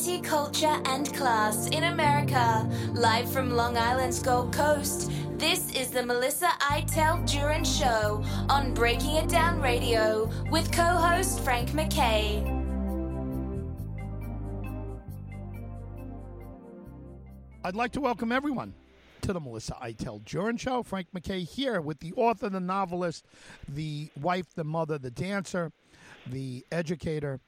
Culture, and class in America. Live from Long Island's Gold Coast, this is the Melissa Iteld Jurin Show on Breaking It Down Radio with co host Frank MacKay. I'd like to welcome everyone to the Melissa Iteld Jurin Show. Frank MacKay here with the author, the novelist, the wife, the mother, the dancer, the educator,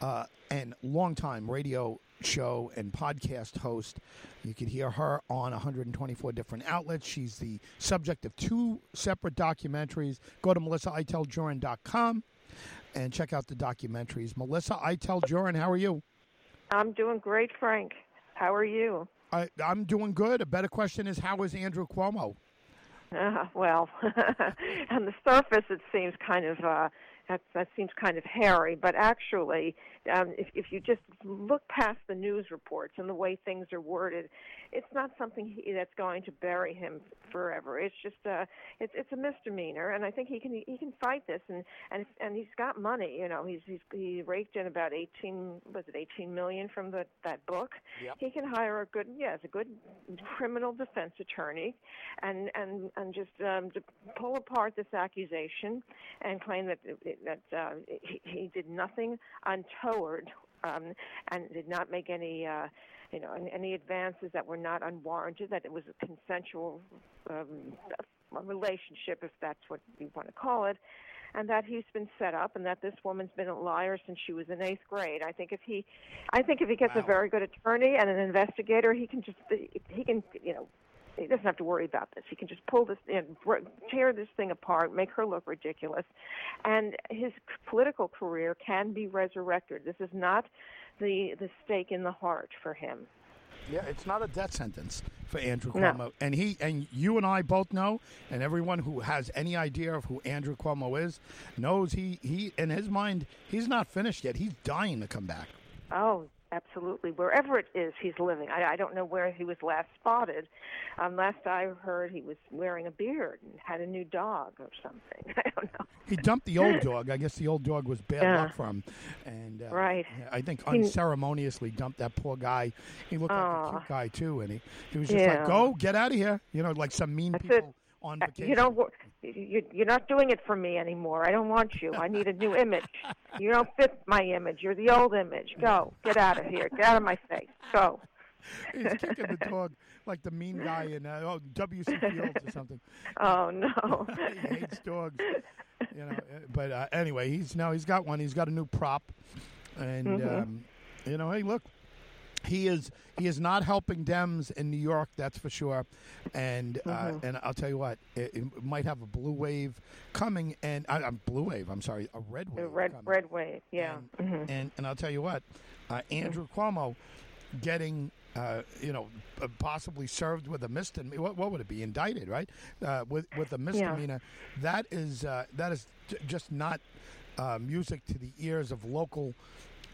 uh, and longtime radio show and podcast host. You can hear her on 124 different outlets. She's the subject of two separate documentaries. Go to melissaiteldjurin.com and check out the documentaries. Melissa Iteld Jurin, how are you? I'm doing great, Frank. How are you? I, I'm doing good. A better question is, how is Andrew Cuomo? Uh, well, on the surface, it seems kind of uh, that that seems kind of hairy, but actually, um, if if you just look past the news reports and the way things are worded, it's not something he, that's going to bury him forever. It's just a it's it's a misdemeanor, and I think he can he can fight this, and and and he's got money. You know, he's he's he raked in about eighteen was it eighteen million from the that book. Yep. He can hire a good yes a good criminal defense attorney, and and and just um, to pull apart this accusation and claim that that uh, he, he did nothing untoward um, and did not make any, uh, you know, any advances that were not unwarranted. That it was a consensual um, relationship, if that's what you want to call it, and that he's been set up, and that this woman's been a liar since she was in eighth grade. I think if he, I think if he gets wow. a very good attorney and an investigator, he can just he can you know he doesn't have to worry about this. He can just pull this in, tear this thing apart, make her look ridiculous, and his political career can be resurrected. This is not the the stake in the heart for him. Yeah, it's not a death sentence for Andrew No. Cuomo, and he and you and I both know, and everyone who has any idea of who Andrew Cuomo is knows he he in his mind he's not finished yet. He's dying to come back. Oh, absolutely. Wherever it is he's living. I, I don't know where he was last spotted. Um, last I heard, he was wearing a beard and had a new dog or something. I don't know. He dumped the old dog. I guess the old dog was bad Yeah. luck for him, and uh, Right. I think unceremoniously dumped that poor guy. He looked like a cute guy too, and he he was just Yeah. like, "Go, get out of here," you know, like some mean That's it. On Uh, vacation. You don't. You, you're not doing it for me anymore. I don't want you. I need a new image. You don't fit my image. You're the old image. Go. Get out of here. Get out of my face. Go. He's kicking the dog like the mean guy in uh, oh, W.C. Fields or something. Oh no. he hates dogs. You know, uh, but uh, anyway, he's now he's got one. He's got a new prop, and Mhm. um, you know, hey, look, he is he is not helping Dems in New York. That's for sure. And uh, Mhm. and I'll tell you what, it, it might have a blue wave coming, and uh, um, blue wave. I'm sorry, a red wave. red coming. red wave. Yeah. And, Mhm. and and I'll tell you what, uh, Andrew Cuomo getting. Uh, you know, uh, possibly served with a misdemeanor. What, what would it be? Indicted, right? Uh, with with a misdemeanor. That is uh, that is j- just not uh, music to the ears of local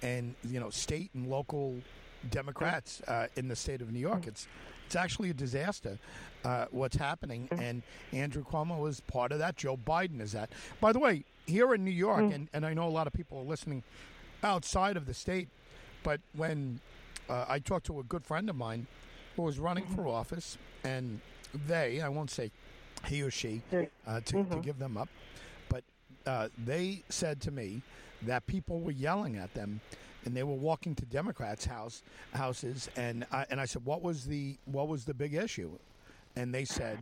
and you know state and local Democrats uh, in the state of New York. It's it's actually a disaster uh, what's happening, and Andrew Cuomo is part of that. Joe Biden is that. By the way, here in New York, and, and I know a lot of people are listening outside of the state, but when uh, I talked to a good friend of mine who was running for office, and they, I won't say he or she, uh, to, to give them up, but uh, they said to me that people were yelling at them, and they were walking to Democrats' house houses, and I, and I said, what was the what was the big issue? And they said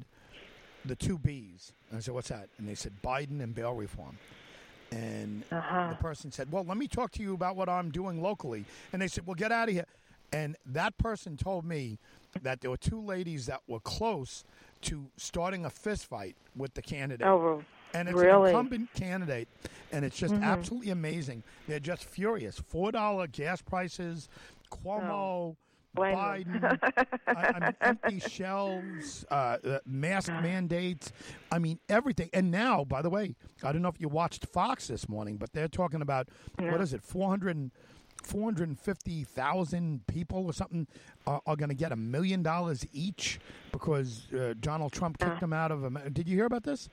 the two B's. And I said, what's that? And they said Biden and bail reform. And Uh-huh. the person said, well, let me talk to you about what I'm doing locally. And they said, well, get out of here. And that person told me that there were two ladies that were close to starting a fist fight with the candidate. Oh, and it's really? Mm-hmm. an incumbent candidate, and it's just absolutely amazing. They're just furious. Four dollar gas prices, Cuomo, Oh. Biden, I, I mean, empty shelves, uh, uh, mask mandates. I mean, everything. And now, by the way, I don't know if you watched Fox this morning, but they're talking about what is it, 400 450,000 people or something are, are going to get a million dollars each because uh, Donald Trump kicked them out of. Did you hear about this?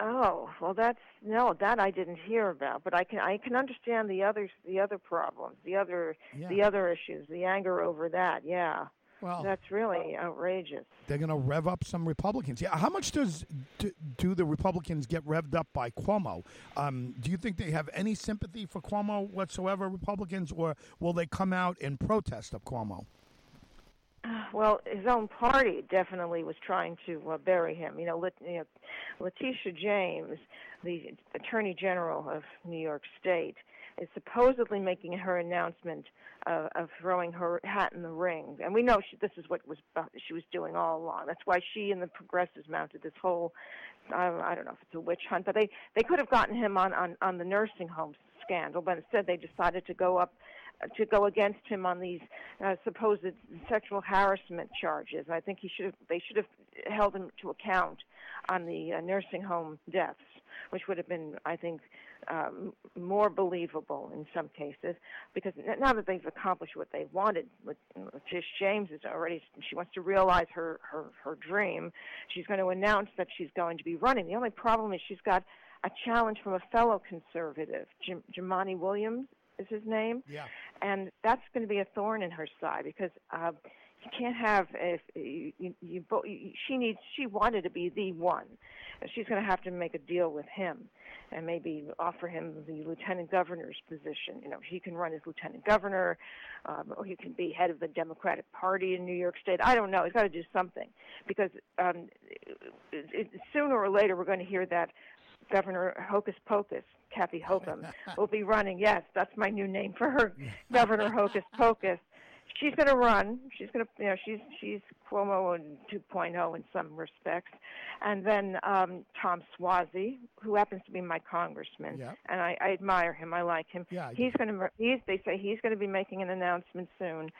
Oh well, that's no, that I didn't hear about, but I can I can understand the others, the other problems, the other yeah. the other issues, the anger over that. Yeah. Well, that's really outrageous. They're going to rev up some Republicans. Yeah, how much does do, do the Republicans get revved up by Cuomo? Um, do you think they have any sympathy for Cuomo whatsoever, Republicans, or will they come out in protest of Cuomo? Well, his own party definitely was trying to uh, bury him. You know, Lat- you know, Letitia James, the Attorney General of New York State, is supposedly making her announcement uh, of throwing her hat in the ring, and we know she, this is what was uh, she was doing all along. That's why she and the progressives mounted this whole uh, I don't know if it's a witch hunt, but they they could have gotten him on on on the nursing home scandal, but instead they decided to go up to go against him on these uh, supposed sexual harassment charges. I think he should have, they should have held him to account on the uh, nursing home deaths, which would have been, I think, um, more believable in some cases. Because now that they've accomplished what they wanted, Tish James is already she wants to realize her her her dream. She's going to announce that she's going to be running. The only problem is she's got a challenge from a fellow conservative, Jim, Jumaane Williams is his name. Yeah. And that's going to be a thorn in her side because uh, you can't have if you, you, you, you she needs she wanted to be the one. And she's going to have to make a deal with him and maybe offer him the lieutenant governor's position. You know, he can run as lieutenant governor, um, or he can be head of the Democratic Party in New York State. I don't know. He's got to do something because um, it, it, sooner or later we're going to hear that Governor Hocus Pocus, Kathy Hochul, will be running. Yes, that's my new name for her, Governor Hocus Pocus. She's going to run. She's going to, you know, she's she's Cuomo 2.0 in some respects, and then um, Tom Suozzi, who happens to be my congressman, yeah. and I, I admire him. I like him. Yeah, he's going to. He's. They say he's going to be making an announcement soon,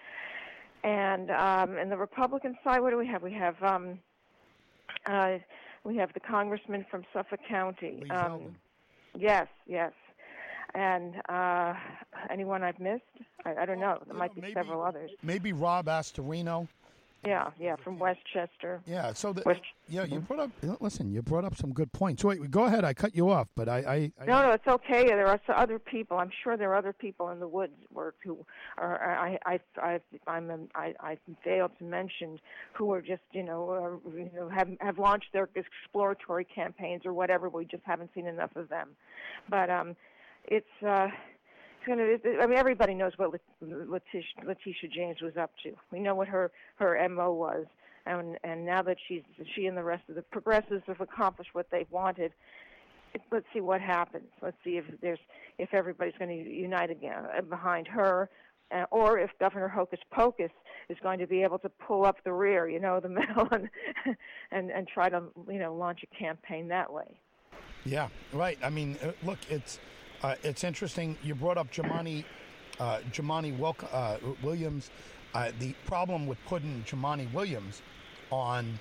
and um, and the Republican side, what do we have? We have. Um, uh, we have the congressman from Suffolk County. Um, yes, yes. And uh, anyone I've missed? I, I don't know. There might be maybe, several others. Maybe Rob Astorino. Yeah, yeah, from Westchester. Yeah, so the, West, yeah, you brought up. Listen, you brought up some good points. Wait, go ahead. I cut you off, but I. I, I no, no, it's okay. There are other people. I'm sure there are other people in the woods work who are. I, I, I, I'm. I, I failed to mention who are just, you know, uh, you know, have have launched their exploratory campaigns or whatever. We just haven't seen enough of them. But um, it's. uh going to. I mean, everybody knows what Letitia, James was up to. We know what her her mo was, and and now that she's she and the rest of the progressives have accomplished what they wanted, let's see what happens. Let's see if there's if everybody's going to unite again uh, behind her, uh, or if Governor Hocus Pocus is going to be able to pull up the rear, you know, the middle, and and and try to you know launch a campaign that way. Yeah, right. I mean, uh, look, it's uh, it's interesting. You brought up Jumaane, uh, Wilk, uh, Williams. Uh, the problem with putting Jumaane Williams on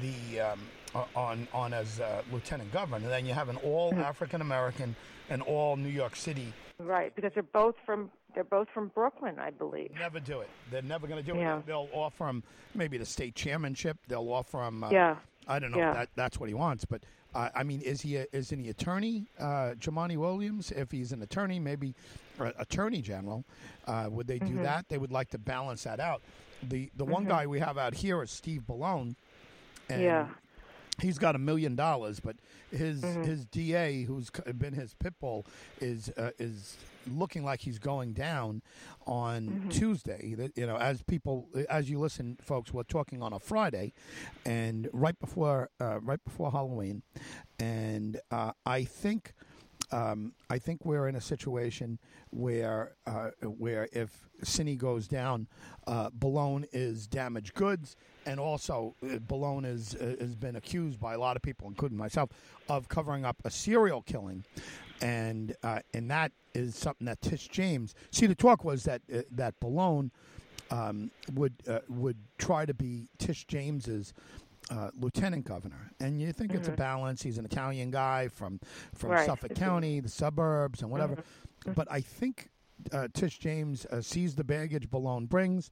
the um, uh, on on as uh, lieutenant governor, and then you have an all mm-hmm. African American and all New York City. Right, because they're both from they're both from Brooklyn, I believe. Never do it. They're never going to do yeah. it. They'll offer him maybe the state chairmanship. They'll offer him. yeah. I don't know. Yeah. That that's what he wants, but uh, I mean, is he a, is he attorney, uh, Jumaane Williams? If he's an attorney, maybe attorney general, uh, would they do mm-hmm. that? They would like to balance that out. The the mm-hmm. one guy we have out here is Steve Bellone, and yeah. he's got a million dollars, but his mm-hmm. his DA, who's been his pit bull, is uh, is looking like he's going down on mm-hmm. Tuesday. You know, as people, as you listen, folks, we're talking on a Friday, and right before uh, right before Halloween, and uh, I think. Um, I think we're in a situation where uh, where if Sini goes down, uh, Bellone is damaged goods, and also uh, Bellone is uh, has been accused by a lot of people, including myself, of covering up a serial killing and uh, and that is something that Tish James. See, the talk was that uh, that Bellone um, would uh, would try to be Tish James's. Uh, lieutenant governor, and you think mm-hmm. it's a mm-hmm. balance. He's an Italian guy from from right. Suffolk County, the suburbs, and whatever. Mm-hmm. But I think uh, Tish James uh, sees the baggage Bellone brings,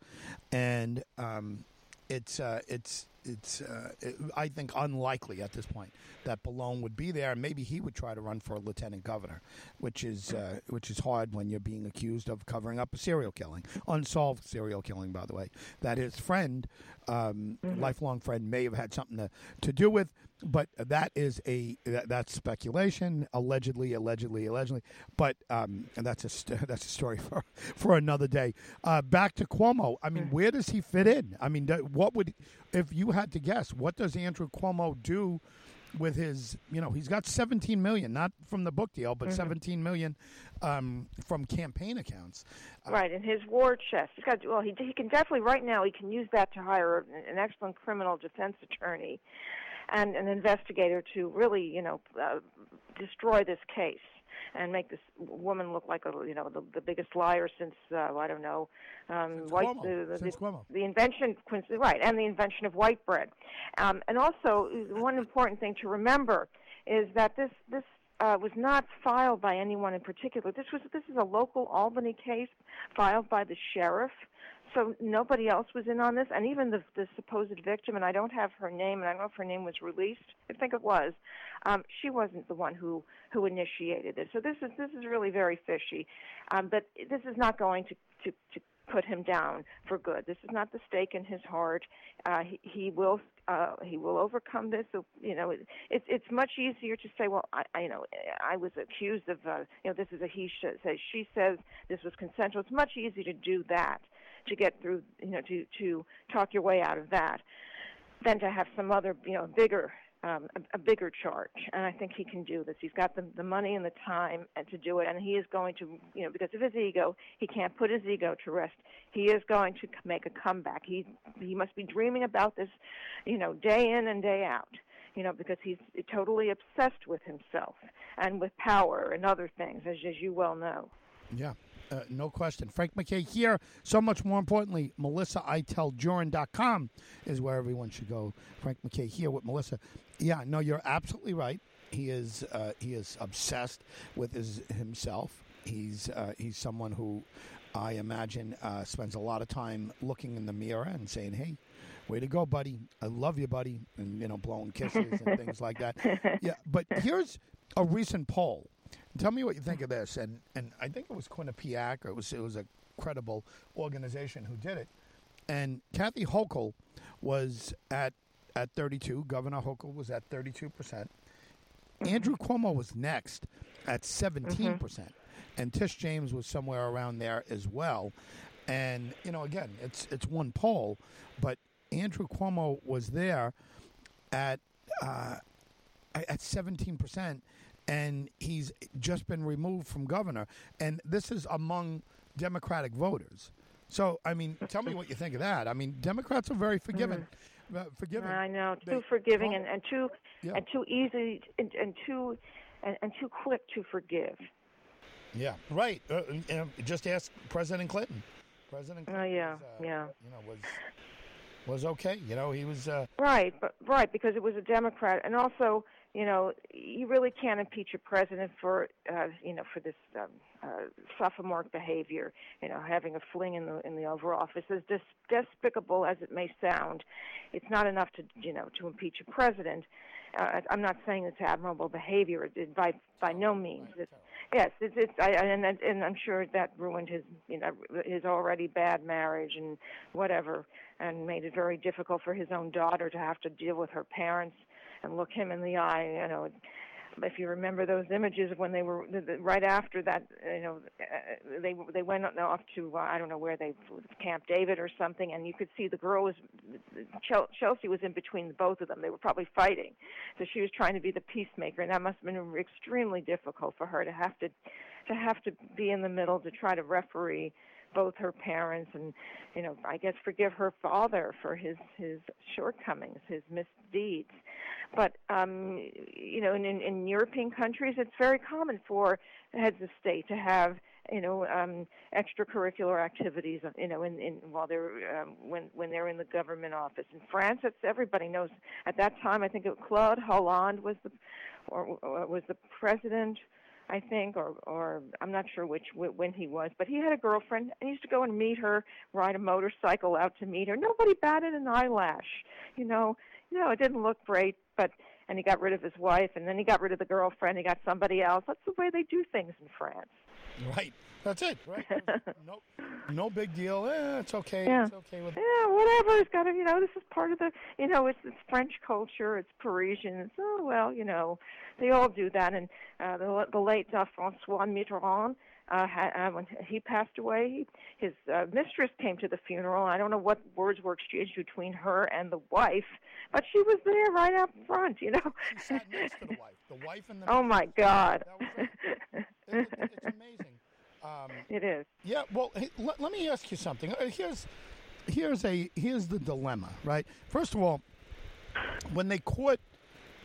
and um, it's uh, it's it's uh, it, I think unlikely at this point that Bellone would be there. Maybe he would try to run for lieutenant governor, which is uh, which is hard when you're being accused of covering up a serial killing, unsolved serial killing, by the way, that his friend, um, mm-hmm. lifelong friend, may have had something to, to do with. But that is a that, that's speculation, allegedly, allegedly, allegedly. But um, and that's a that's a story for for another day. Uh, back to Cuomo. I mean, mm. where does he fit in? I mean, what would if you had to guess? What does Andrew Cuomo do? With his, you know, he's got 17 million, not from the book deal, but mm-hmm. 17 million um, from campaign accounts. Uh, right, and his war chest. He's got well, he he can definitely right now he can use that to hire an excellent criminal defense attorney and an investigator to really, you know, uh, destroy this case and make this woman look like a you know the, the biggest liar since uh, I don't know um, white Cuomo. the, the, the, the invention right and the invention of white bread, um, and also one important thing to remember is that this this uh, was not filed by anyone in particular. This was this is a local Albany case filed by the sheriff so nobody else was in on this, and even the the supposed victim, and I don't have her name, and I don't know if her name was released. I think it was. Um, she wasn't the one who who initiated this. So this is this is really very fishy. Um, but this is not going to to to put him down for good. This is not the stake in his heart. Uh, he, he will uh, he will overcome this. So, you know, it, it's it's much easier to say, well, I, I you know I was accused of uh, you know this is a he says she says this was consensual. It's much easier to do that to get through, you know, to to talk your way out of that, than to have some other, you know, bigger um, a, a bigger charge. And I think he can do this. He's got the, the money and the time and to do it. And he is going to, you know, because of his ego, he can't put his ego to rest. He is going to make a comeback. He he must be dreaming about this, you know, day in and day out. You know, because he's totally obsessed with himself and with power and other things, as as you well know. Yeah, uh, no question. Frank MacKay here. So much more importantly, MelissaIteldJurin.com is where everyone should go. Frank MacKay here with Melissa. Yeah, no, you're absolutely right. He is uh, he is obsessed with his himself. He's uh, he's someone who I imagine uh, spends a lot of time looking in the mirror and saying, "Hey, way to go, buddy! I love you, buddy," and you know, blowing kisses and things like that. Yeah, but here's a recent poll Tell me what you think of this. And and I think it was Quinnipiac, or it was it was a credible organization who did it. And Kathy Hochul was at at 32. Governor Hochul was at 32 percent. Andrew Cuomo was next at 17 mm-hmm. percent, and Tish James was somewhere around there as well. And you know, again, it's it's one poll, but Andrew Cuomo was there at uh, at 17 percent and he's just been removed from governor. And this is among Democratic voters. So, I mean, tell me what you think of that. I mean, Democrats are very forgiving. Mm-hmm. Uh, forgiving. I know, too they, forgiving well, and, and too yeah. and too easy and, and too and, and, too quick to forgive. Yeah, right. Uh, and just ask President Clinton. President oh, Clinton. Oh yeah, was, uh, yeah. You know, was was okay. You know, he was uh, right, but right because it was a Democrat, and also you know, you really can't impeach a president for, uh, you know, for this um, uh, sophomoric behavior. You know, having a fling in the in the Oval Office, as dis- despicable as it may sound, it's not enough to, you know, to impeach a president. Uh, I'm not saying it's admirable behavior. It, by by no means. It's, yes, it's, it's I, and and I'm sure that ruined his, you know, his already bad marriage and whatever, and made it very difficult for his own daughter to have to deal with her parents and look him in the eye. You know, if you remember those images when they were right after that, you know, uh, they they went off to uh, I don't know where they Camp David or something, and you could see the girl was Chelsea was in between both of them. They were probably fighting, so she was trying to be the peacemaker, and that must have been extremely difficult for her to have to to have to be in the middle to try to referee both her parents and you know i guess forgive her father for his his shortcomings his misdeeds but um, you know, in, in European countries, it's very common for heads of state to have you know um, extracurricular activities. You know, in, in while they're um, when when they're in the government office. In France, it's everybody knows. At that time, I think it, Claude Hollande was the or, or was the president. I think, or or I'm not sure which when he was, but he had a girlfriend. and he used to go and meet her, ride a motorcycle out to meet her. Nobody batted an eyelash. You know, you know, it didn't look great, but and he got rid of his wife, and then he got rid of the girlfriend. He got somebody else. That's the way they do things in France. Right. That's it. Right. no, no big deal. Eh, it's okay. Yeah. It's okay with. Yeah, whatever. It's got to. You know, this is part of the. You know, it's it's French culture. It's Parisian. It's, oh well, you know, they all do that. And uh, the the late uh, François Mitterrand. Uh, when he passed away, his uh, mistress came to the funeral. I don't know what words were exchanged between her and the wife, but she was there right up front. You know. She sat next to the wife. The wife and the. Oh my God. It, it, it's amazing. Um, it is. Yeah. Well, hey, let, let me ask you something. Uh, here's here's a here's the dilemma, right? First of all, when they caught,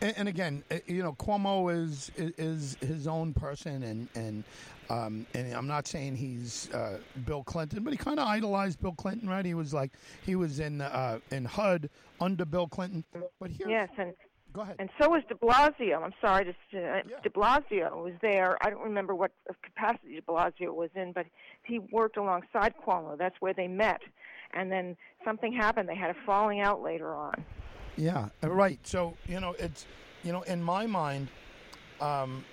and, and again, uh, you know, Cuomo is is his own person, and and um, and I'm not saying he's uh, Bill Clinton, but he kind of idolized Bill Clinton, right? He was like he was in uh, in HUD under Bill Clinton, but here, yes, and Go ahead. And so was De Blasio. I'm sorry, to, uh, yeah. De Blasio was there. I don't remember what capacity De Blasio was in, but he worked alongside Cuomo. That's where they met, and then something happened. They had a falling out later on. Yeah, uh, right. So you know, it's you know, in my mind, um,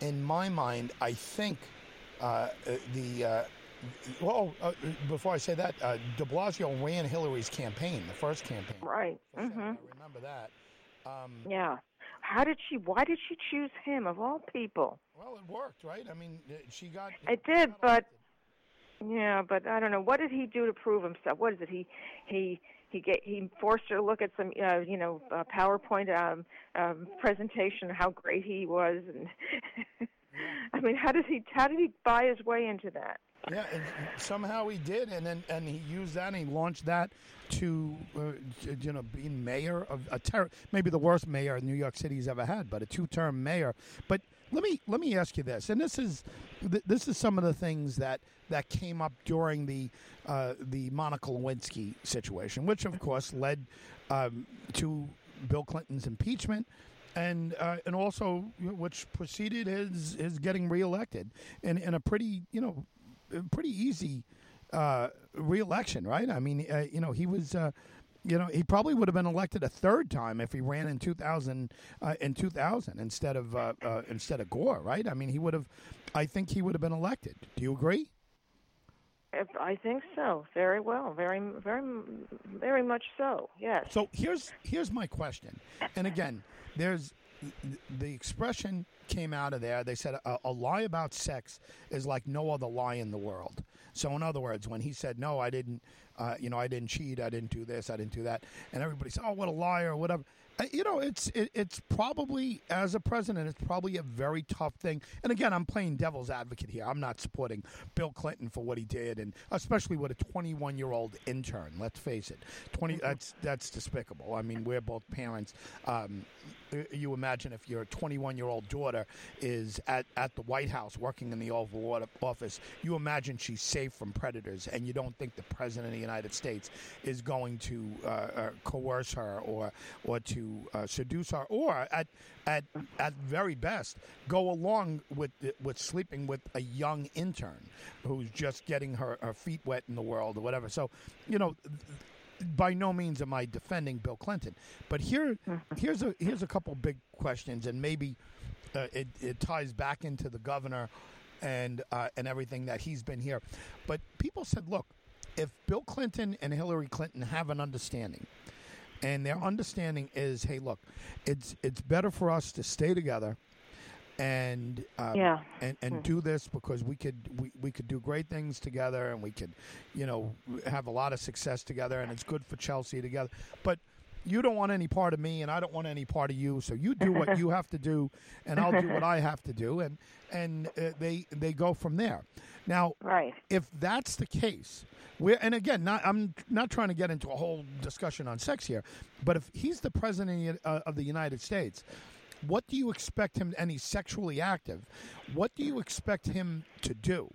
in my mind, I think uh, uh the. Uh, well, uh, before I say that, uh, De Blasio ran Hillary's campaign, the first campaign. Right. Mm-hmm. I remember that. Um, yeah. How did she? Why did she choose him of all people? Well, it worked, right? I mean, she got. It did, but yeah, but I don't know. What did he do to prove himself? What is it? He he he get he forced her to look at some uh, you know uh, PowerPoint um, um, presentation how great he was, and I mean, how did he how did he buy his way into that? Yeah, somehow he did, and then and he used that and he launched that to uh, you know being mayor of a ter- maybe the worst mayor New York City's ever had, but a two-term mayor. But let me let me ask you this, and this is this is some of the things that that came up during the uh, the Monica Lewinsky situation, which of course led um, to Bill Clinton's impeachment and uh, and also which preceded his his getting reelected in in a pretty you know pretty easy uh, reelection, right? I mean, uh, you know, he was. Uh, you know, he probably would have been elected a third time if he ran in 2000 uh, in 2000 instead of uh, uh, instead of Gore, right? I mean, he would have. I think he would have been elected. Do you agree? I think so. Very well. Very, very, very much so. Yes. So here's here's my question, and again, there's the expression came out of there. They said a, a, lie about sex is like no other lie in the world. So, in other words, when he said, "No, I didn't," uh, you know, I didn't cheat, I didn't do this, I didn't do that, and everybody said, "Oh, what a liar," whatever. Uh, you know, it's it, it's probably as a president, it's probably a very tough thing. And again, I'm playing devil's advocate here. I'm not supporting Bill Clinton for what he did, and especially with a 21 year old intern. Let's face it, 20 that's that's despicable. I mean, we're both parents. Um, you imagine if your 21 year old daughter is at, at the White House working in the Oval Office, you imagine she's safe from predators, and you don't think the President of the United States is going to uh, uh, coerce her or, or to uh, seduce her, or at at at very best go along with with sleeping with a young intern who's just getting her, her feet wet in the world or whatever. So, you know. By no means am I defending Bill Clinton, but here, here's a here's a couple big questions, and maybe uh, it, it ties back into the governor and uh, and everything that he's been here. But people said, look, if Bill Clinton and Hillary Clinton have an understanding, and their understanding is, hey, look, it's it's better for us to stay together and um, yeah. and and mm-hmm. do this because we could we, we could do great things together and we could you know have a lot of success together and it's good for Chelsea together but you don't want any part of me and I don't want any part of you so you do what you have to do and I'll do what I have to do and and uh, they they go from there now right if that's the case we're, and again, not, I'm not trying to get into a whole discussion on sex here, but if he's the president of the United States, what do you expect him? And he's sexually active. What do you expect him to do?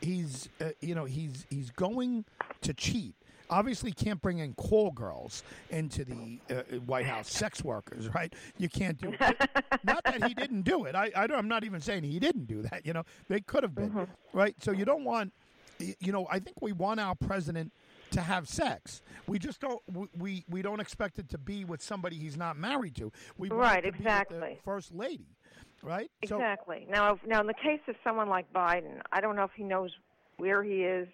He's, uh, you know, he's he's going to cheat. obviously can't bring in call girls into the uh, White House, sex workers, right? You can't do it. not that he didn't do it. I, I am not even saying he didn't do that. You know, they could have been, mm-hmm. right? So you don't want, you know, I think we want our president to have sex. We just don't. We we don't expect it to be with somebody he's not married to. We right, exactly. first lady, right? Exactly. So, now, now in the case of someone like Biden, I don't know if he knows where he is,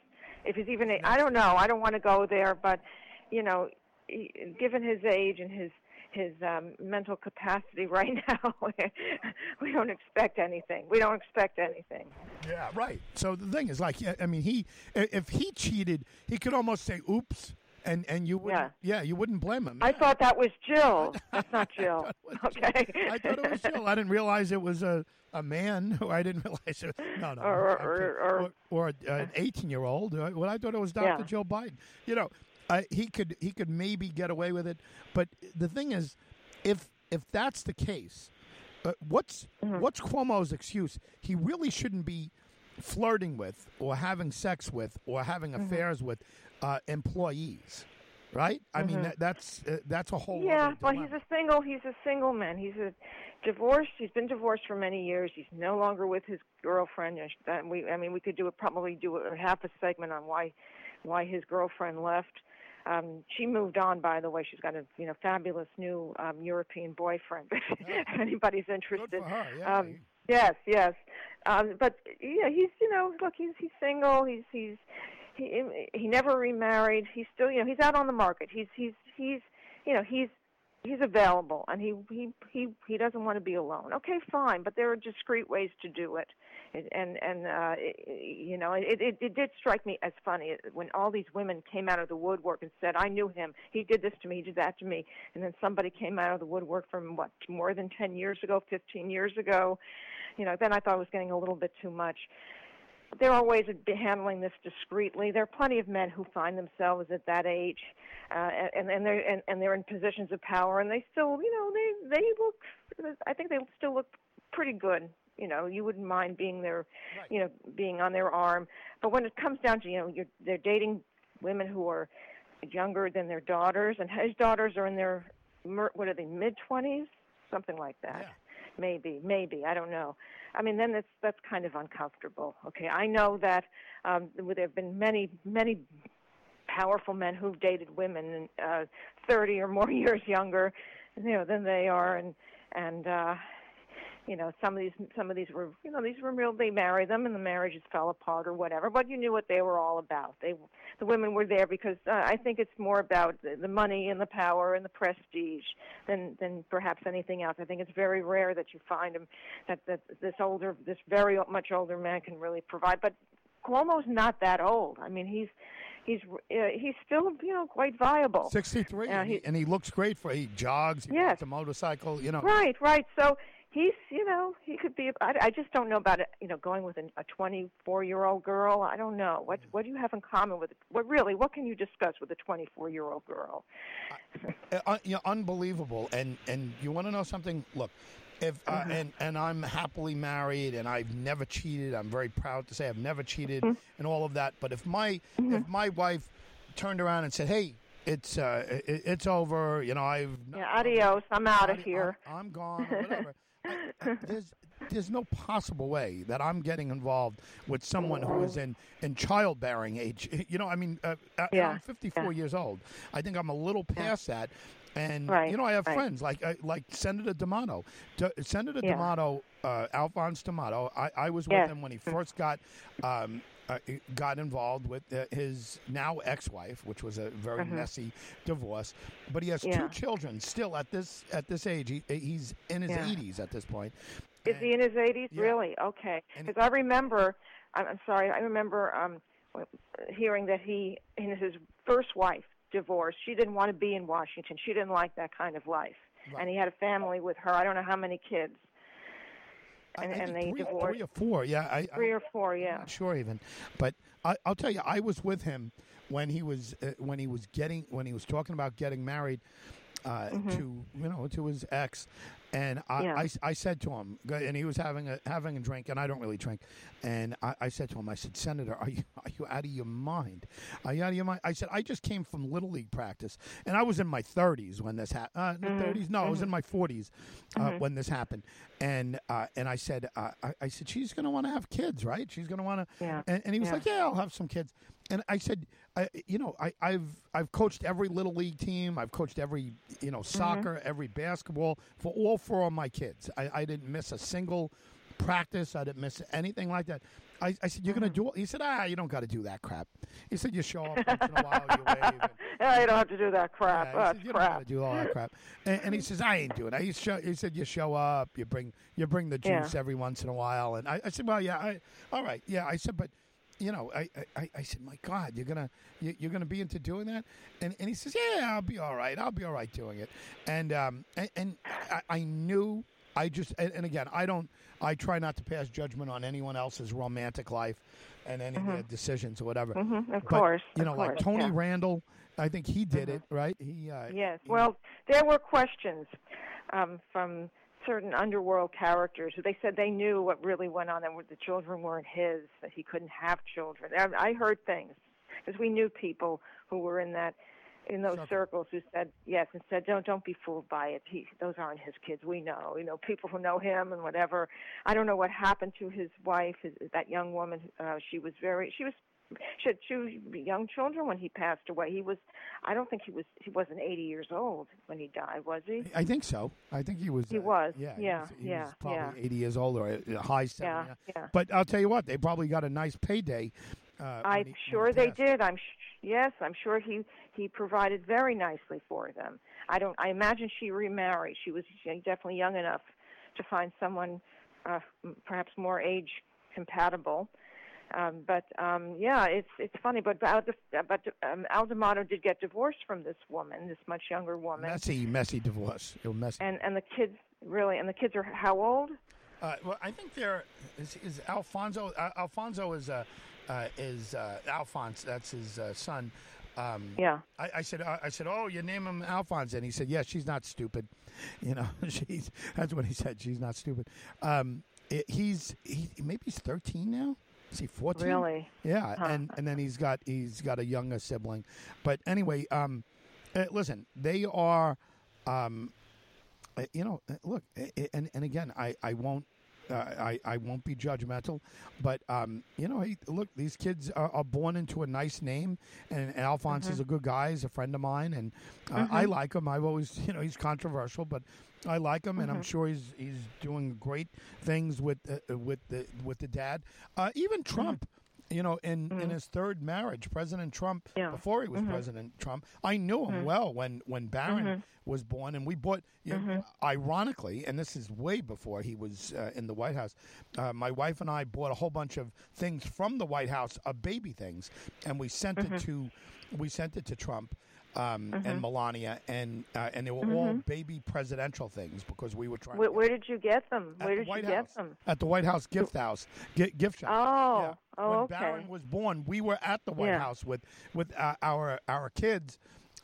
if he's even. I don't know. I don't want to go there, but you know, given his age and his his um, mental capacity right now, we don't expect anything. We don't expect anything. Yeah, right. So the thing is, like, I mean, he if he cheated, he could almost say, "Oops." And and you wouldn't yeah. yeah you wouldn't blame him. I thought that was Jill. That's not Jill. okay. I thought it was Jill. I didn't realize it was a a man who I didn't realize it. Was, No, no, or or, or, or, an eighteen year old. Well, I thought it was Dr. Yeah. Joe Biden. You know, uh, he could he could maybe get away with it, but the thing is, if if that's the case, uh, what's mm-hmm. what's Cuomo's excuse? He really shouldn't be flirting with or having sex with or having mm-hmm. affairs with uh, employees right? I mm-hmm. mean, that, that's uh, that's a whole. Yeah, well, he's a single. He's a single man. He's a divorced. He's been divorced for many years. He's no longer with his girlfriend. And we, I mean, we could do a, probably do a half a segment on why why his girlfriend left. Um, she moved on, by the way. She's got a you know fabulous new um, European boyfriend. if anybody's interested. Good for her. Yeah. Um, yes, yes. Um, but yeah, he's you know look, he's he's single. He's he's he he never remarried. He's still you know he's out on the market. He's he's he's you know he's he's available and he he he he doesn't want to be alone okay fine but there are discreet ways to do it and and uh you know it, it it did strike me as funny when all these women came out of the woodwork and said i knew him he did this to me he did that to me and then somebody came out of the woodwork from what more than 10 years ago 15 years ago you know then i thought it was getting a little bit too much there are ways of handling this discreetly. There are plenty of men who find themselves at that age, uh, and and they're and, and they're in positions of power, and they still, you know, they they look. I think they still look pretty good. You know, you wouldn't mind being their, right. you know, being on their arm. But when it comes down to, you know, you're they're dating women who are younger than their daughters, and his daughters are in their what are they mid twenties, something like that. Yeah. Maybe, maybe I don't know. I mean, then that's that's kind of uncomfortable. Okay, I know that um, there have been many many powerful men who've dated women uh, 30 or more years younger, you know, than they are, and and uh, you know some of these some of these were you know these were real they married them and the marriages fell apart or whatever but you knew what they were all about they the women were there because uh, i think it's more about the, the money and the power and the prestige than than perhaps anything else i think it's very rare that you find them that that this older this very much older man can really provide but Cuomo's not that old i mean he's he's uh, he's still you know quite viable. Sixty three, uh, and, he, and he looks great for he jogs. He yes, a motorcycle. You know, right, right. So he's you know he could be I, I just don't know about it you know going with an, a 24 year old girl I don't know what what do you have in common with what really what can you discuss with a 24 year old girl uh, uh, you know, unbelievable and and you want to know something look if uh, mm-hmm. and and I'm happily married and I've never cheated I'm very proud to say I've never cheated mm-hmm. and all of that but if my mm-hmm. if my wife turned around and said hey it's uh, it, it's over. You know, I've yeah, adios. I'm out of here. I'm, I'm gone. whatever. there's there's no possible way that I'm getting involved with someone who is in in childbearing age. You know, I mean, uh, yeah. I'm 54 yeah. years old. I think I'm a little past yeah. that. And right. you know, I have right. friends like uh, like Senator D'Amato. D- Senator yeah. D'Amato, uh, Alphonse D'Amato. I, I was with yes. him when he first got um, uh, got involved with uh, his now ex-wife, which was a very mm-hmm. messy divorce. But he has yeah. two children still at this at this age. He, he's in his yeah. 80s at this point. Is and, he in his 80s? Yeah. Really? Okay. Because I remember, I'm sorry, I remember um, hearing that he and his first wife divorced. She didn't want to be in Washington. She didn't like that kind of life. Right. And he had a family with her. I don't know how many kids and, I, and they three, divorced. Three or four, yeah. I, three or four, yeah. Sure even, but I, will tell you, I was with him when he was uh, when he was getting when he was talking about getting married. Uh, mm-hmm. to you know to his ex, And I, yeah. I, I, said to him, and he was having a having a drink, and I don't really drink. And I, I, said to him, I said, Senator, are you are you out of your mind? Are you out of your mind? I said, I just came from little league practice, and I was in my 30s when this happened. Uh, mm-hmm. 30s? No, mm-hmm. I was in mm-hmm. my 40s uh, mm-hmm. when this happened. And uh, and I said, uh, I, I, said, she's going to want to have kids, right? She's going to want to. Yeah. And, and, he was yeah. like, Yeah, I'll have some kids. And I said, I, you know, I, have I've coached every little league team. I've coached every you know mm-hmm. soccer, mm-hmm. every basketball for all four of my kids. I, I, didn't miss a single practice. I didn't miss anything like that. I, I said, "You're mm-hmm. going to do it." He said, "Ah, you don't got to do that crap." He said, "You show up once in a while, you wave." And, yeah, you don't have to do that crap. Yeah, said, you crap. don't got to do all that crap. And, and, he says, "I ain't doing it." He, show, he said, "You show up, you bring you bring the juice yeah. every once in a while." And I, I said, "Well, yeah, I, all right, yeah." I said, "But." You know, I, I, I said, my God, you're gonna you, are gonna be into doing that, and and he says, yeah, I'll be all right, I'll be all right doing it, and um and, and I, I knew I just and, and, again I don't I try not to pass judgment on anyone else's romantic life and any mm-hmm. decisions or whatever. Mm-hmm, of but, course, you know, course, like Tony yeah. Randall, I think he did mm-hmm. it right. He uh, yes. Well, there were questions um, from certain underworld characters who they said they knew what really went on and the children weren't his, that he couldn't have children. I, I heard things because we knew people who were in that in those circles who said yes and said don't don't be fooled by it. He those aren't his kids. We know you know people who know him and whatever. I don't know what happened to his wife his, that young woman uh she was very she was she had two young children when he passed away. He was, I don't think he was, he wasn't 80 years old when he died, was he? I think so. I think he was. He uh, was. Yeah. Yeah. He was, he yeah. Was probably yeah. 80 years old or a high 70. Yeah. yeah. But I'll tell you what, they probably got a nice payday. Uh, I'm he, sure they did. I'm sh- yes, I'm sure he he provided very nicely for them. I don't. I imagine she remarried. She was definitely young enough to find someone uh, perhaps more age compatible um, but um, yeah, it's it's funny. But but, but um, Al D'Amato did get divorced from this woman, this much younger woman. Messy, messy divorce. messy. And and the kids really, and the kids are how old? Uh, well, I think they're is, is Alfonso. Uh, Alfonso is uh, uh is uh, Alphonse. That's his uh, son. Um, yeah. I, I said, I said, oh, you name him Alphonse, and he said, yeah, she's not stupid. You know, she's that's what he said. She's not stupid. Um, it, he's he maybe he's thirteen now. Is he fourteen? Really? Yeah, huh. and and then he's got he's got a younger sibling. But anyway, um, uh, listen, they are, um, uh, you know, uh, look, and and again, I I won't. Uh, I, I won't be judgmental, but um, you know, hey, look, these kids are, are, born into a nice name, and, and Alphonse mm-hmm. is a good guy. He's a friend of mine, and uh, mm-hmm. I like him. I've always, you know, he's controversial, but I like him, and mm-hmm. I'm sure he's he's doing great things with uh, with the with the dad. Uh, even mm-hmm. Trump. Mm-hmm. You know, in, mm-hmm. in his third marriage, President Trump, yeah. before he was mm-hmm. President Trump, I knew him mm-hmm. well when when Barron was born, and we bought. You know, ironically, and this is way before he was uh, in the White House. Uh, my wife and I bought a whole bunch of things from the White House, of baby things, and we sent it to we sent it to Trump um, mm-hmm. and Melania, and uh, and they were mm-hmm. all baby presidential things because we were trying. Where, where did you get them? Where the did White you House, get them? At the White House gift house, gift shop. Oh, yeah. oh, when okay. Barron was born, we were at the White yeah. House with with uh, our our kids,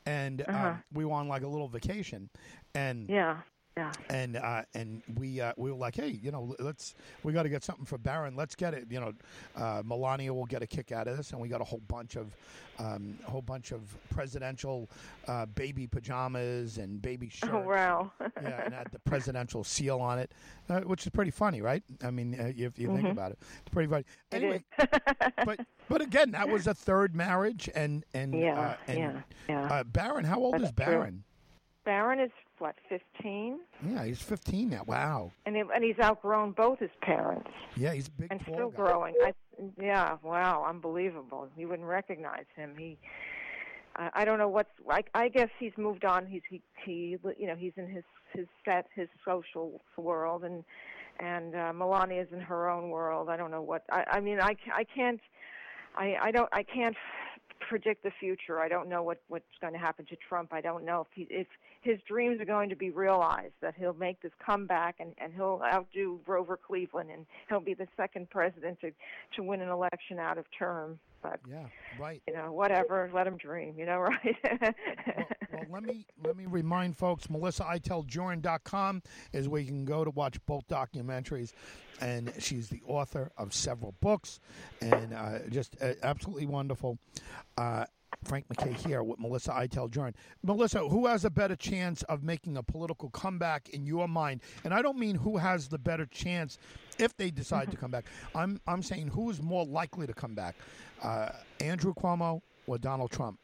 and uh-huh. um, we were on like a little vacation, and yeah. Yeah. And uh, and we uh, we were like, hey, you know, let's we got to get something for Barron. Let's get it. You know, uh, Melania will get a kick out of this, and we got a whole bunch of um, a whole bunch of presidential uh, baby pajamas and baby shirts. Oh wow! yeah, and had the presidential seal on it, uh, which is pretty funny, right? I mean, uh, if you mm-hmm. think about it, it's pretty funny. Anyway, but but again, that was a third marriage, and and yeah, and yeah, yeah. Barron, how old That's is Barron? Barron is what, 15? Yeah, he's 15 now. Wow. And and he's outgrown both his parents. Yeah, he's big. And still guy. growing. I, yeah, wow, unbelievable. You wouldn't recognize him. He. I, I don't know what's. I, I guess he's moved on. He's he he. You know, he's in his his set, his social world, and and uh, Melania's in her own world. I don't know what. I I mean, I I can't. I I don't. I can't predict the future. I don't know what what's going to happen to Trump. I don't know if he if his dreams are going to be realized that he'll make this comeback and and he'll outdo Grover Cleveland and he'll be the second president to to win an election out of term. But yeah, right. You know, whatever. Let him dream. You know, right? well, well, let me let me remind folks. MelissaIteldJurin.com is where you can go to watch both documentaries, and she's the author of several books, and uh, just uh, absolutely wonderful. Uh, Frank MacKay here with Melissa Iteld Jurin. Melissa, who has a better chance of making a political comeback in your mind? And I don't mean who has the better chance if they decide to come back. I'm I'm saying who is more likely to come back, uh, Andrew Cuomo or Donald Trump?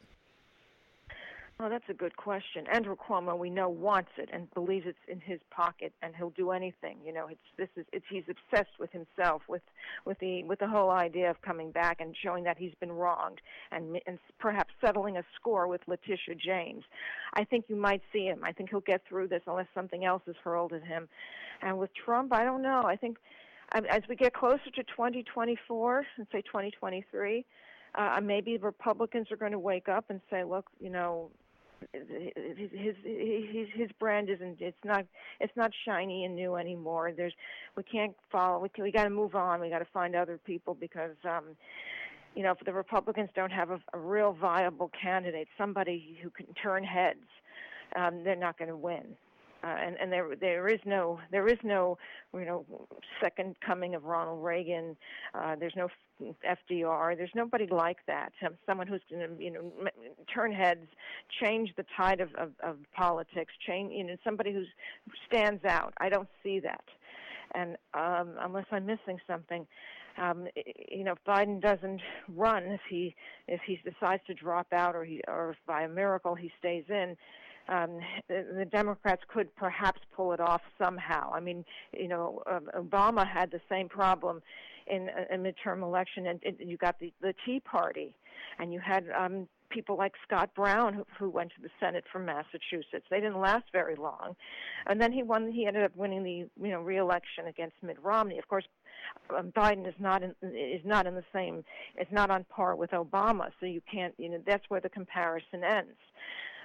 Oh, that's a good question. Andrew Cuomo, we know, wants it and believes it's in his pocket, and he'll do anything. You know, it's this is it's he's obsessed with himself, with with the with the whole idea of coming back and showing that he's been wronged, and and perhaps settling a score with Letitia James. I think you might see him. I think he'll get through this unless something else is hurled at him. And with Trump, I don't know. I think as we get closer to 2024 and say 2023. Uh, maybe Republicans are going to wake up and say, "Look, you know, his his his brand isn't it's not it's not shiny and new anymore. There's we can't follow we can, we got to move on. We got to find other people because um you know if the republicans don't have a, a real viable candidate somebody who can turn heads um they're not going to win uh, and and there there is no there is no you know second coming of Ronald Reagan. Uh, there's no FDR. There's nobody like that. Um, someone who's going to you know turn heads, change the tide of, of, of politics. Change you know somebody who stands out. I don't see that, and um, unless I'm missing something. Um, you know, if Biden doesn't run, if he if he decides to drop out, or he or if by a miracle he stays in, um, the, Democrats could perhaps pull it off somehow. I mean, you know, uh, Obama had the same problem in a, a midterm election, and, you got the the Tea Party, and you had um, people like Scott Brown who, who went to the Senate from Massachusetts. They didn't last very long, and then he won. He ended up winning the you know reelection against Mitt Romney. Of course, um, Biden is not in, is not in the same is not on par with Obama. So you can't you know that's where the comparison ends.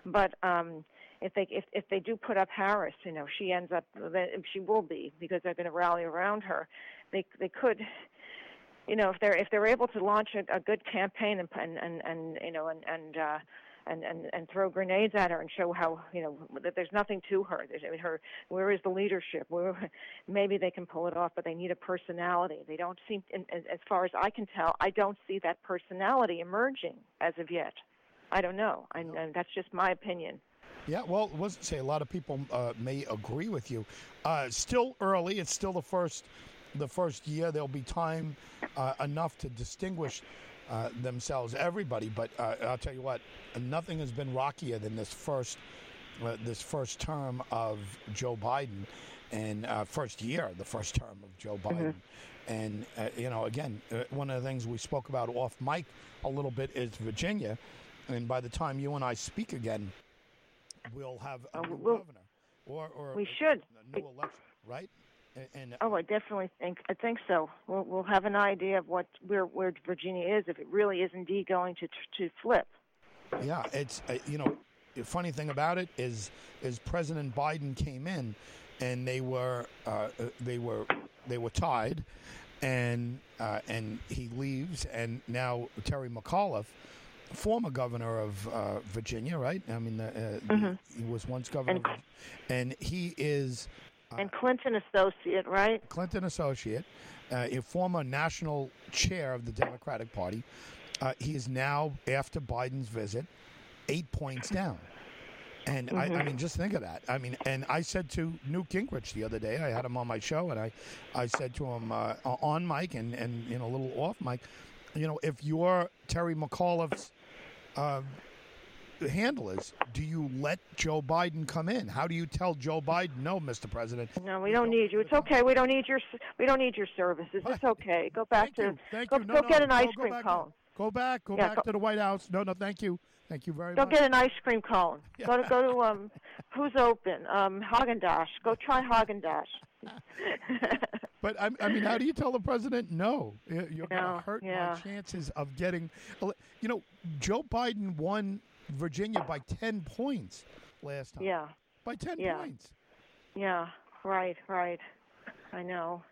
But um, if they if if they do put up Harris, you know, she ends up she will be because they're going to rally around her. They they could you know if they're if they're able to launch a, a good campaign and and and, and you know and and uh and, and and throw grenades at her and show how you know that there's nothing to her. There's, I mean, her where is the leadership? Where maybe they can pull it off, but they need a personality. They don't seem, as, as far as I can tell, I don't see that personality emerging as of yet. I don't know. I, and that's just my opinion. Yeah, well, it wasn't say a lot of people uh, may agree with you. Uh, still early. It's still the first, the first year. There'll be time uh, enough to distinguish uh, themselves, everybody. But uh, I'll tell you what, nothing has been rockier than this first, uh, this first term of Joe Biden, and first year, the first term of Joe mm-hmm. Biden. Mm-hmm. And you know, again, one of the things we spoke about off mic a little bit is Virginia. And by the time you and I speak again, we'll have a uh, new we'll, governor, or or we should a new election, right? And, and, oh, I definitely think I think so. We'll we'll have an idea of what where where Virginia is if it really is indeed going to to flip. Yeah, it's uh, you know, the funny thing about it is is President Biden came in, and they were uh, uh they were they were tied, and uh, and he leaves, and now Terry McAuliffe former governor of uh, Virginia, right? I mean, uh, mm-hmm. he, was once governor, and, and he is. Uh, and Clinton associate, right? Clinton associate, uh, a former national chair of the Democratic Party. Uh, he is now, after Biden's visit, eight points down. And mm-hmm. I, I, mm-hmm. mean, just think of that. I mean, and I said to Newt Gingrich the other day, I had him on my show, and I, I said to him uh, on mic and, and you know a little off mic, you know, if you're Terry McAuliffe's uh, handle is do you let Joe Biden come in? How do you tell Joe Biden no, Mr. President? No, we don't need you. It's okay. We don't need your we don't need your services. It's okay. Go back thank to you. Thank go, you. No, go no, get an ice cream cone. Go back. Go yeah, back to the White House. No, no, thank you. Thank you very go much. Go get an ice cream cone. Yeah. Go to go to um, who's open? Um, Haagen Dazs. Go try Haagen Dazs. but I, I, mean, how do you tell the president no? You're going to hurt yeah. my chances of getting. You know, Joe Biden won Virginia by ten points last time. Yeah. By ten yeah. points. Yeah. Right. Right. I know.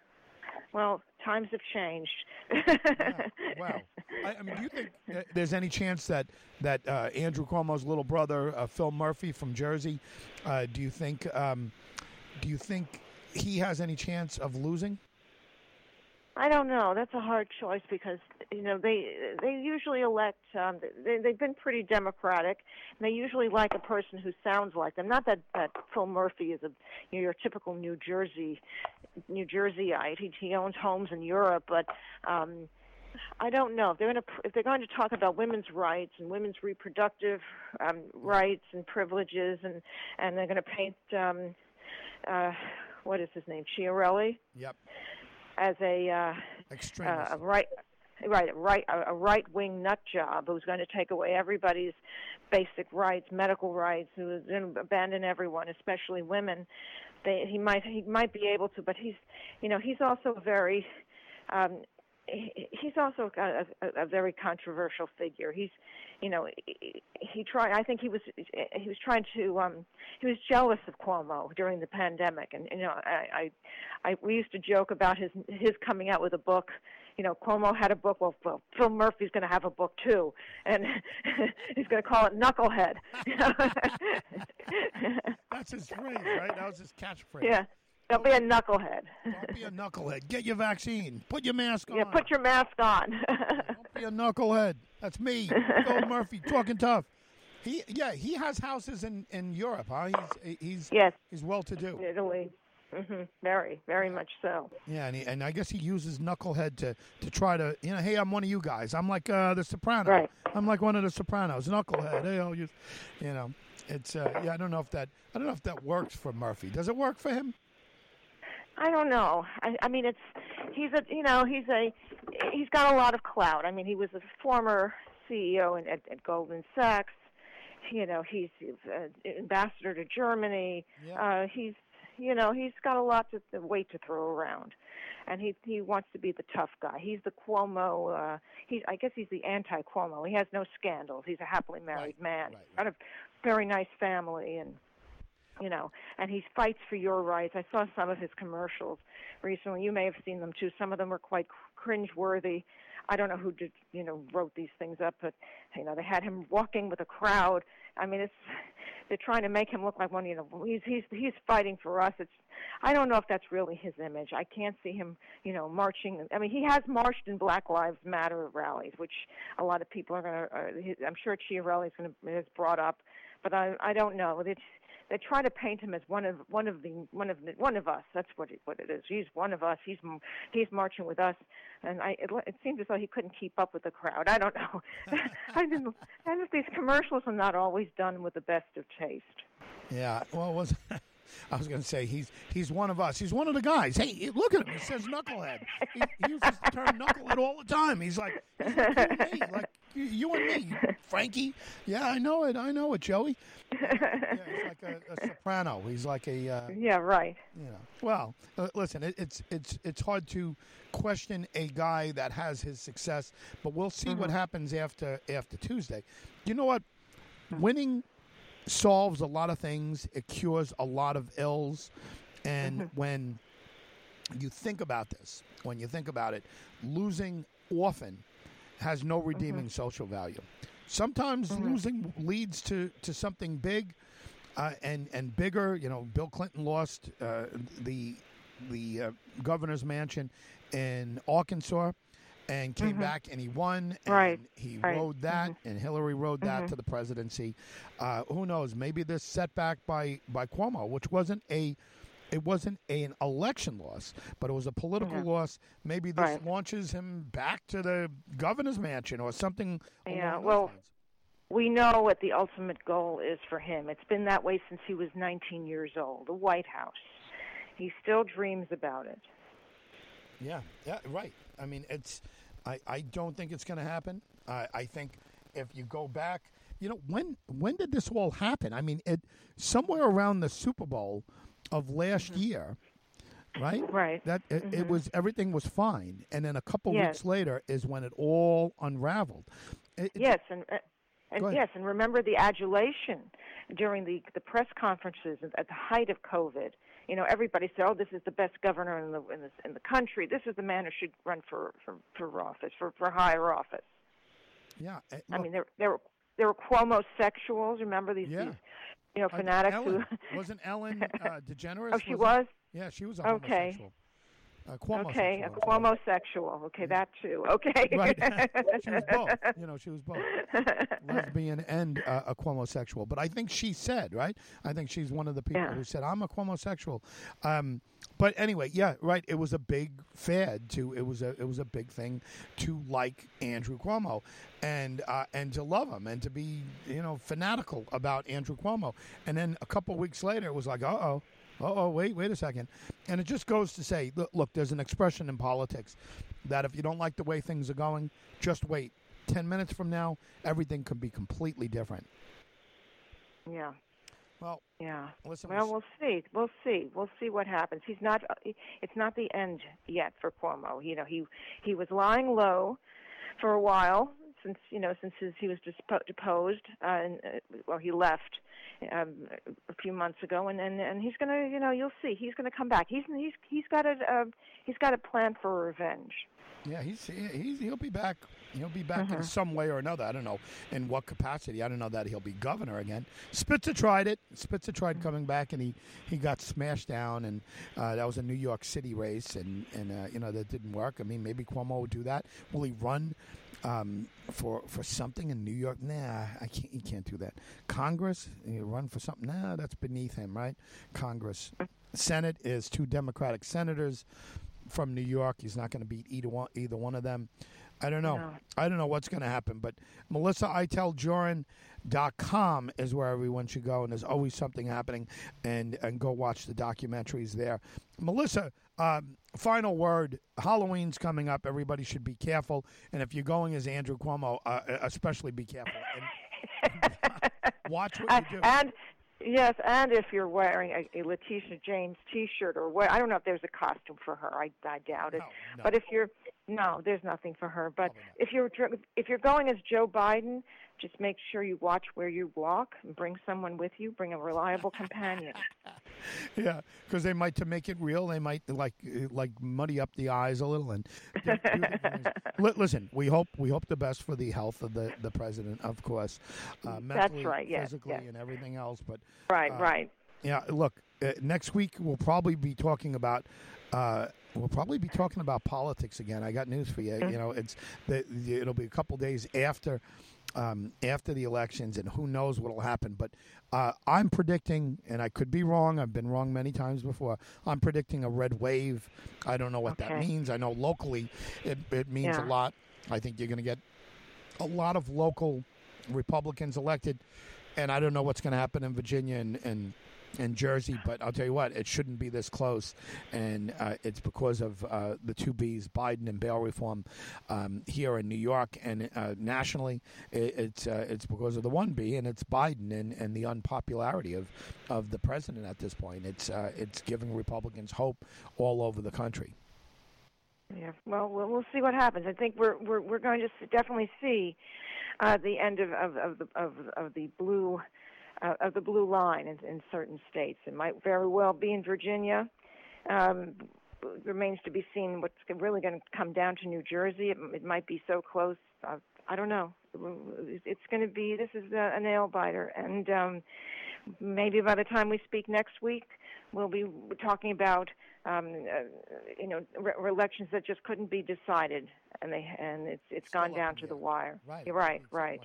Well, times have changed. yeah. Wow. I, I, mean, do you think there's any chance that that uh, Andrew Cuomo's little brother, uh, Phil Murphy from Jersey, uh, do you think um, do you think he has any chance of losing? I don't know. That's a hard choice because you know they they usually elect. Um, they they've been pretty democratic, and they usually like a person who sounds like them. Not that that Phil Murphy is a you know, your typical New Jersey New Jerseyite. He he owns homes in Europe, but um, I don't know if they're going to if they're going to talk about women's rights and women's reproductive um, rights and privileges, and and they're going to paint. Um, uh, what is his name? Ciattarelli. Yep as a uh, uh, a right right a right a right wing nut job who's going to take away everybody's basic rights, medical rights, who's going to abandon everyone, especially women. They, he might he might be able to, but he's you know he's also very um, he's also a, a, a very controversial figure. He's, you know, he, he tried. I think he was he was trying to. Um, he was jealous of Cuomo during the pandemic, and you know, I, I, I we used to joke about his his coming out with a book. You know, Cuomo had a book. Well, well Phil Murphy's going to have a book too, and he's going to call it Knucklehead. That's his phrase, right? That was his catchphrase. Yeah. Don't be a knucklehead. Don't be a knucklehead. Get your vaccine. Put your mask on. Yeah, put your mask on. Don't be a knucklehead. That's me, Bill Murphy, talking tough. He, yeah, he has houses in, in Europe, huh? He's he's yes, he's well to do. Italy, mm-hmm. very, very much so. Yeah, and he, and I guess he uses knucklehead to to try to you know, hey, I'm one of you guys. I'm like uh, the soprano. Right. I'm like one of the Sopranos. Knucklehead. Hey, I'll use, you know, it's uh, yeah. I don't know if that I don't know if that works for Murphy. Does it work for him? I don't know. I, I mean, it's he's a you know he's a he's got a lot of clout. I mean, he was a former CEO in, at, at Goldman Sachs. You know, he's uh, ambassador to Germany. Yeah. Uh, he's you know he's got a lot to the weight to throw around, and he he wants to be the tough guy. He's the Cuomo. Uh, he's I guess he's the anti Cuomo. He has no scandals. He's a happily married right. man. Right, right. Got a very nice family and you know, and he fights for your rights. I saw some of his commercials recently. You may have seen them too. Some of them were quite cringe-worthy. I don't know who did, you know, wrote these things up, but you know, they had him walking with a crowd. I mean, it's they're trying to make him look like one. You know, he's he's he's fighting for us. It's I don't know if that's really his image. I can't see him, you know, marching. I mean, he has marched in Black Lives Matter rallies, which a lot of people are going to. Uh, I'm sure Ciattarelli's going to has brought up, but I I don't know. It's they try to paint him as one of one of the one of the, one of us. That's what it, what it is. He's one of us. He's he's marching with us, and I it, it seems as though he couldn't keep up with the crowd. I don't know. I didn't. And these commercials are not always done with the best of taste. Yeah. Well, was. I was going to say he's he's one of us. He's one of the guys. Hey, look at him. He says knucklehead. He, he uses the term knucklehead all the time. He's like, he's like, me, like you and me, Frankie. Yeah, I know it. I know it, Joey. Yeah, he's like a, a soprano. He's like a. Uh, yeah, right. You know. Well, uh, listen. It, it's it's it's hard to question a guy that has his success, but we'll see mm-hmm. what happens after after Tuesday. You know what? Winning solves a lot of things. It cures a lot of ills, and when you think about this, when you think about it, losing often has no redeeming mm-hmm. social value. Sometimes mm-hmm. losing leads to, to something big uh, and and bigger. You know, Bill Clinton lost uh, the the uh, governor's mansion in Arkansas and came mm-hmm. back and he won and right. he right. rode that mm-hmm. and Hillary rode that mm-hmm. to the presidency. Uh, who knows? Maybe this setback by by Cuomo, which wasn't a it wasn't a, an election loss, but it was a political loss. Maybe this right. launches him back to the governor's mansion or something. Yeah, well, we know what the ultimate goal is for him. It's been that way since he was 19 years old, the White House. He still dreams about it. Yeah, yeah, right. I mean, it's. I, I don't think it's going to happen. I, I think if you go back, you know, when when did this all happen? I mean, it somewhere around the Super Bowl of last mm-hmm. year, right? Right. That it, mm-hmm. it, was everything was fine, and then a couple yes. weeks later is when it all unraveled. It, yes, and and yes, and remember the adulation during the the press conferences at the height of COVID. You know, everybody said, "Oh, this is the best governor in the in the in the country. This is the man who should run for for, for office, for for higher office." Yeah, look, I mean there there were there were Cuomo sexuals. Remember these, yeah. these you know fanatics Ellen, who wasn't Ellen uh, DeGeneres? oh, she was. Yeah, she was a okay. homosexual. Uh, Cuomo okay, sexual, a Cuomo sexual. Okay, that too. Okay. right. she was both. You know, she was both lesbian and uh, a Cuomo sexual. But I think she said, right? I think she's one of the people yeah. who said, "I'm a Cuomo sexual." Um, but anyway, yeah, right. It was a big fad to. It was a. It was a big thing to like Andrew Cuomo, and uh, and to love him and to be you know fanatical about Andrew Cuomo. And then a couple weeks later, it was like, uh oh oh, wait, wait a second. And it just goes to say, look, look, there's an expression in politics that if you don't like the way things are going, just wait. 10 minutes from now, everything could be completely different. Yeah. Well, yeah. Listen, well, we'll see. We'll see. We'll see what happens. He's not. Uh, it's not the end yet for Cuomo. You know, he he was lying low for a while since you know since his, he was deposed uh, and uh, well he left um, a few months ago, and and and he's gonna, you know, you'll see, he's gonna come back. He's he's he's got a uh, he's got a plan for revenge. Yeah, he's, he's he'll be back. He'll be back mm-hmm. in some way or another. I don't know in what capacity. I don't know that he'll be governor again. Spitzer tried it. Spitzer tried coming back, and he, he got smashed down. And uh, that was a New York City race, and and uh, you know that didn't work. I mean, maybe Cuomo would do that. Will he run um, for for something in New York. Nah, I can't. He can't do that. Congress, you run for something. Nah, that's beneath him, right? Congress, Senate is two Democratic senators from New York. He's not going to beat either one, either one of them. I don't know. No. I don't know what's going to happen. But Melissa com is where everyone should go, and there's always something happening. And and go watch the documentaries there. Melissa, um, final word. Halloween's coming up. Everybody should be careful. And if you're going as Andrew Cuomo, uh, especially be careful. And, watch what you do. And Yes, and if you're wearing a, a Letitia James T-shirt or what, I don't know if there's a costume for her. I, I doubt it. No, no. But if you're no, there's nothing for her. But if you're if you're going as Joe Biden, just make sure you watch where you walk and bring someone with you. Bring a reliable companion. yeah, because they might to make it real. They might like like muddy up the eyes a little and. Do, do Listen, we hope we hope the best for the health of the, the president, of course, uh, mentally, That's right. Yes, physically, yes. and everything else. But right, uh, right. Yeah, look, uh, next week we'll probably be talking about. Uh, we'll probably be talking about politics again. I got news for you. You know, it's the, the, it'll be a couple days after um, after the elections, and who knows what will happen. But uh, I'm predicting, and I could be wrong. I've been wrong many times before. I'm predicting a red wave. I don't know what okay. that means. I know locally it, it means yeah. a lot. I think you're going to get a lot of local Republicans elected, and I don't know what's going to happen in Virginia and, and in Jersey, but I'll tell you what, it shouldn't be this close, and uh, it's because of uh, the two Bs, Biden and bail reform, um, here in New York and uh, nationally. It, it's uh, it's because of the one B, and it's Biden and, and the unpopularity of, of the president at this point. It's uh, it's giving Republicans hope all over the country. Yeah, well, we'll see what happens. I think we're we're we're going to definitely see uh, the end of of of the of, of the blue uh, of the blue line in, in certain states. It might very well be in Virginia. Um, remains to be seen what's really going to come down to New Jersey. It, it might be so close. Uh, I don't know. It's going to be. This is a, a nail biter, and um, maybe by the time we speak next week, we'll be talking about um, uh, you know re- elections that just couldn't be decided, and they and it's it's Still gone down to the the wire. Right. You're right. Right.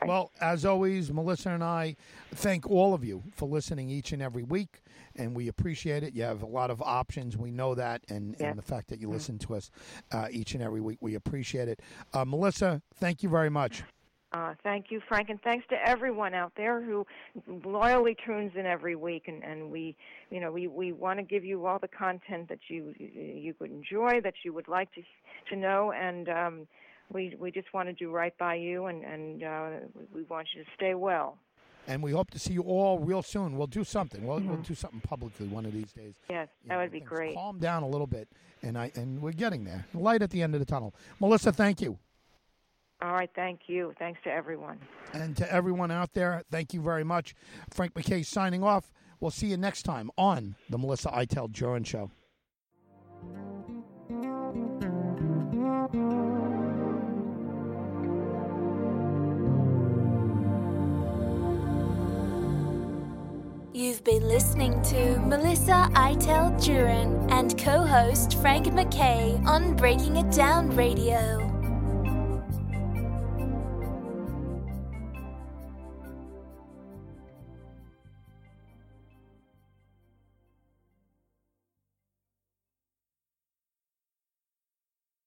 Like well, as always, Melissa and I thank all of you for listening each and every week, and we appreciate it. You have a lot of options. We know that, and, and the fact that you Mhm. listen to us uh, each and every week, we appreciate it. Uh, Melissa, thank you very much. Uh, thank you, Frank, and thanks to everyone out there who loyally tunes in every week. And, and we, you know, we, we want to give you all the content that you you would enjoy, that you would like to to know, and um, we we just want to do right by you, and and uh, we want you to stay well. And we hope to see you all real soon. We'll do something. We'll, we'll Mhm. do something publicly one of these days. Yes, You that know, would be great. Calm down a little bit, and I and we're getting there. Light at the end of the tunnel. Melissa, thank you. All right, thank you. Thanks to everyone. And to everyone out there, thank you very much. Frank MacKay signing off. We'll see you next time on the Melissa Iteld Jurin Show. You've been listening to Melissa Iteld Jurin and co host Frank MacKay on Breaking It Down Radio.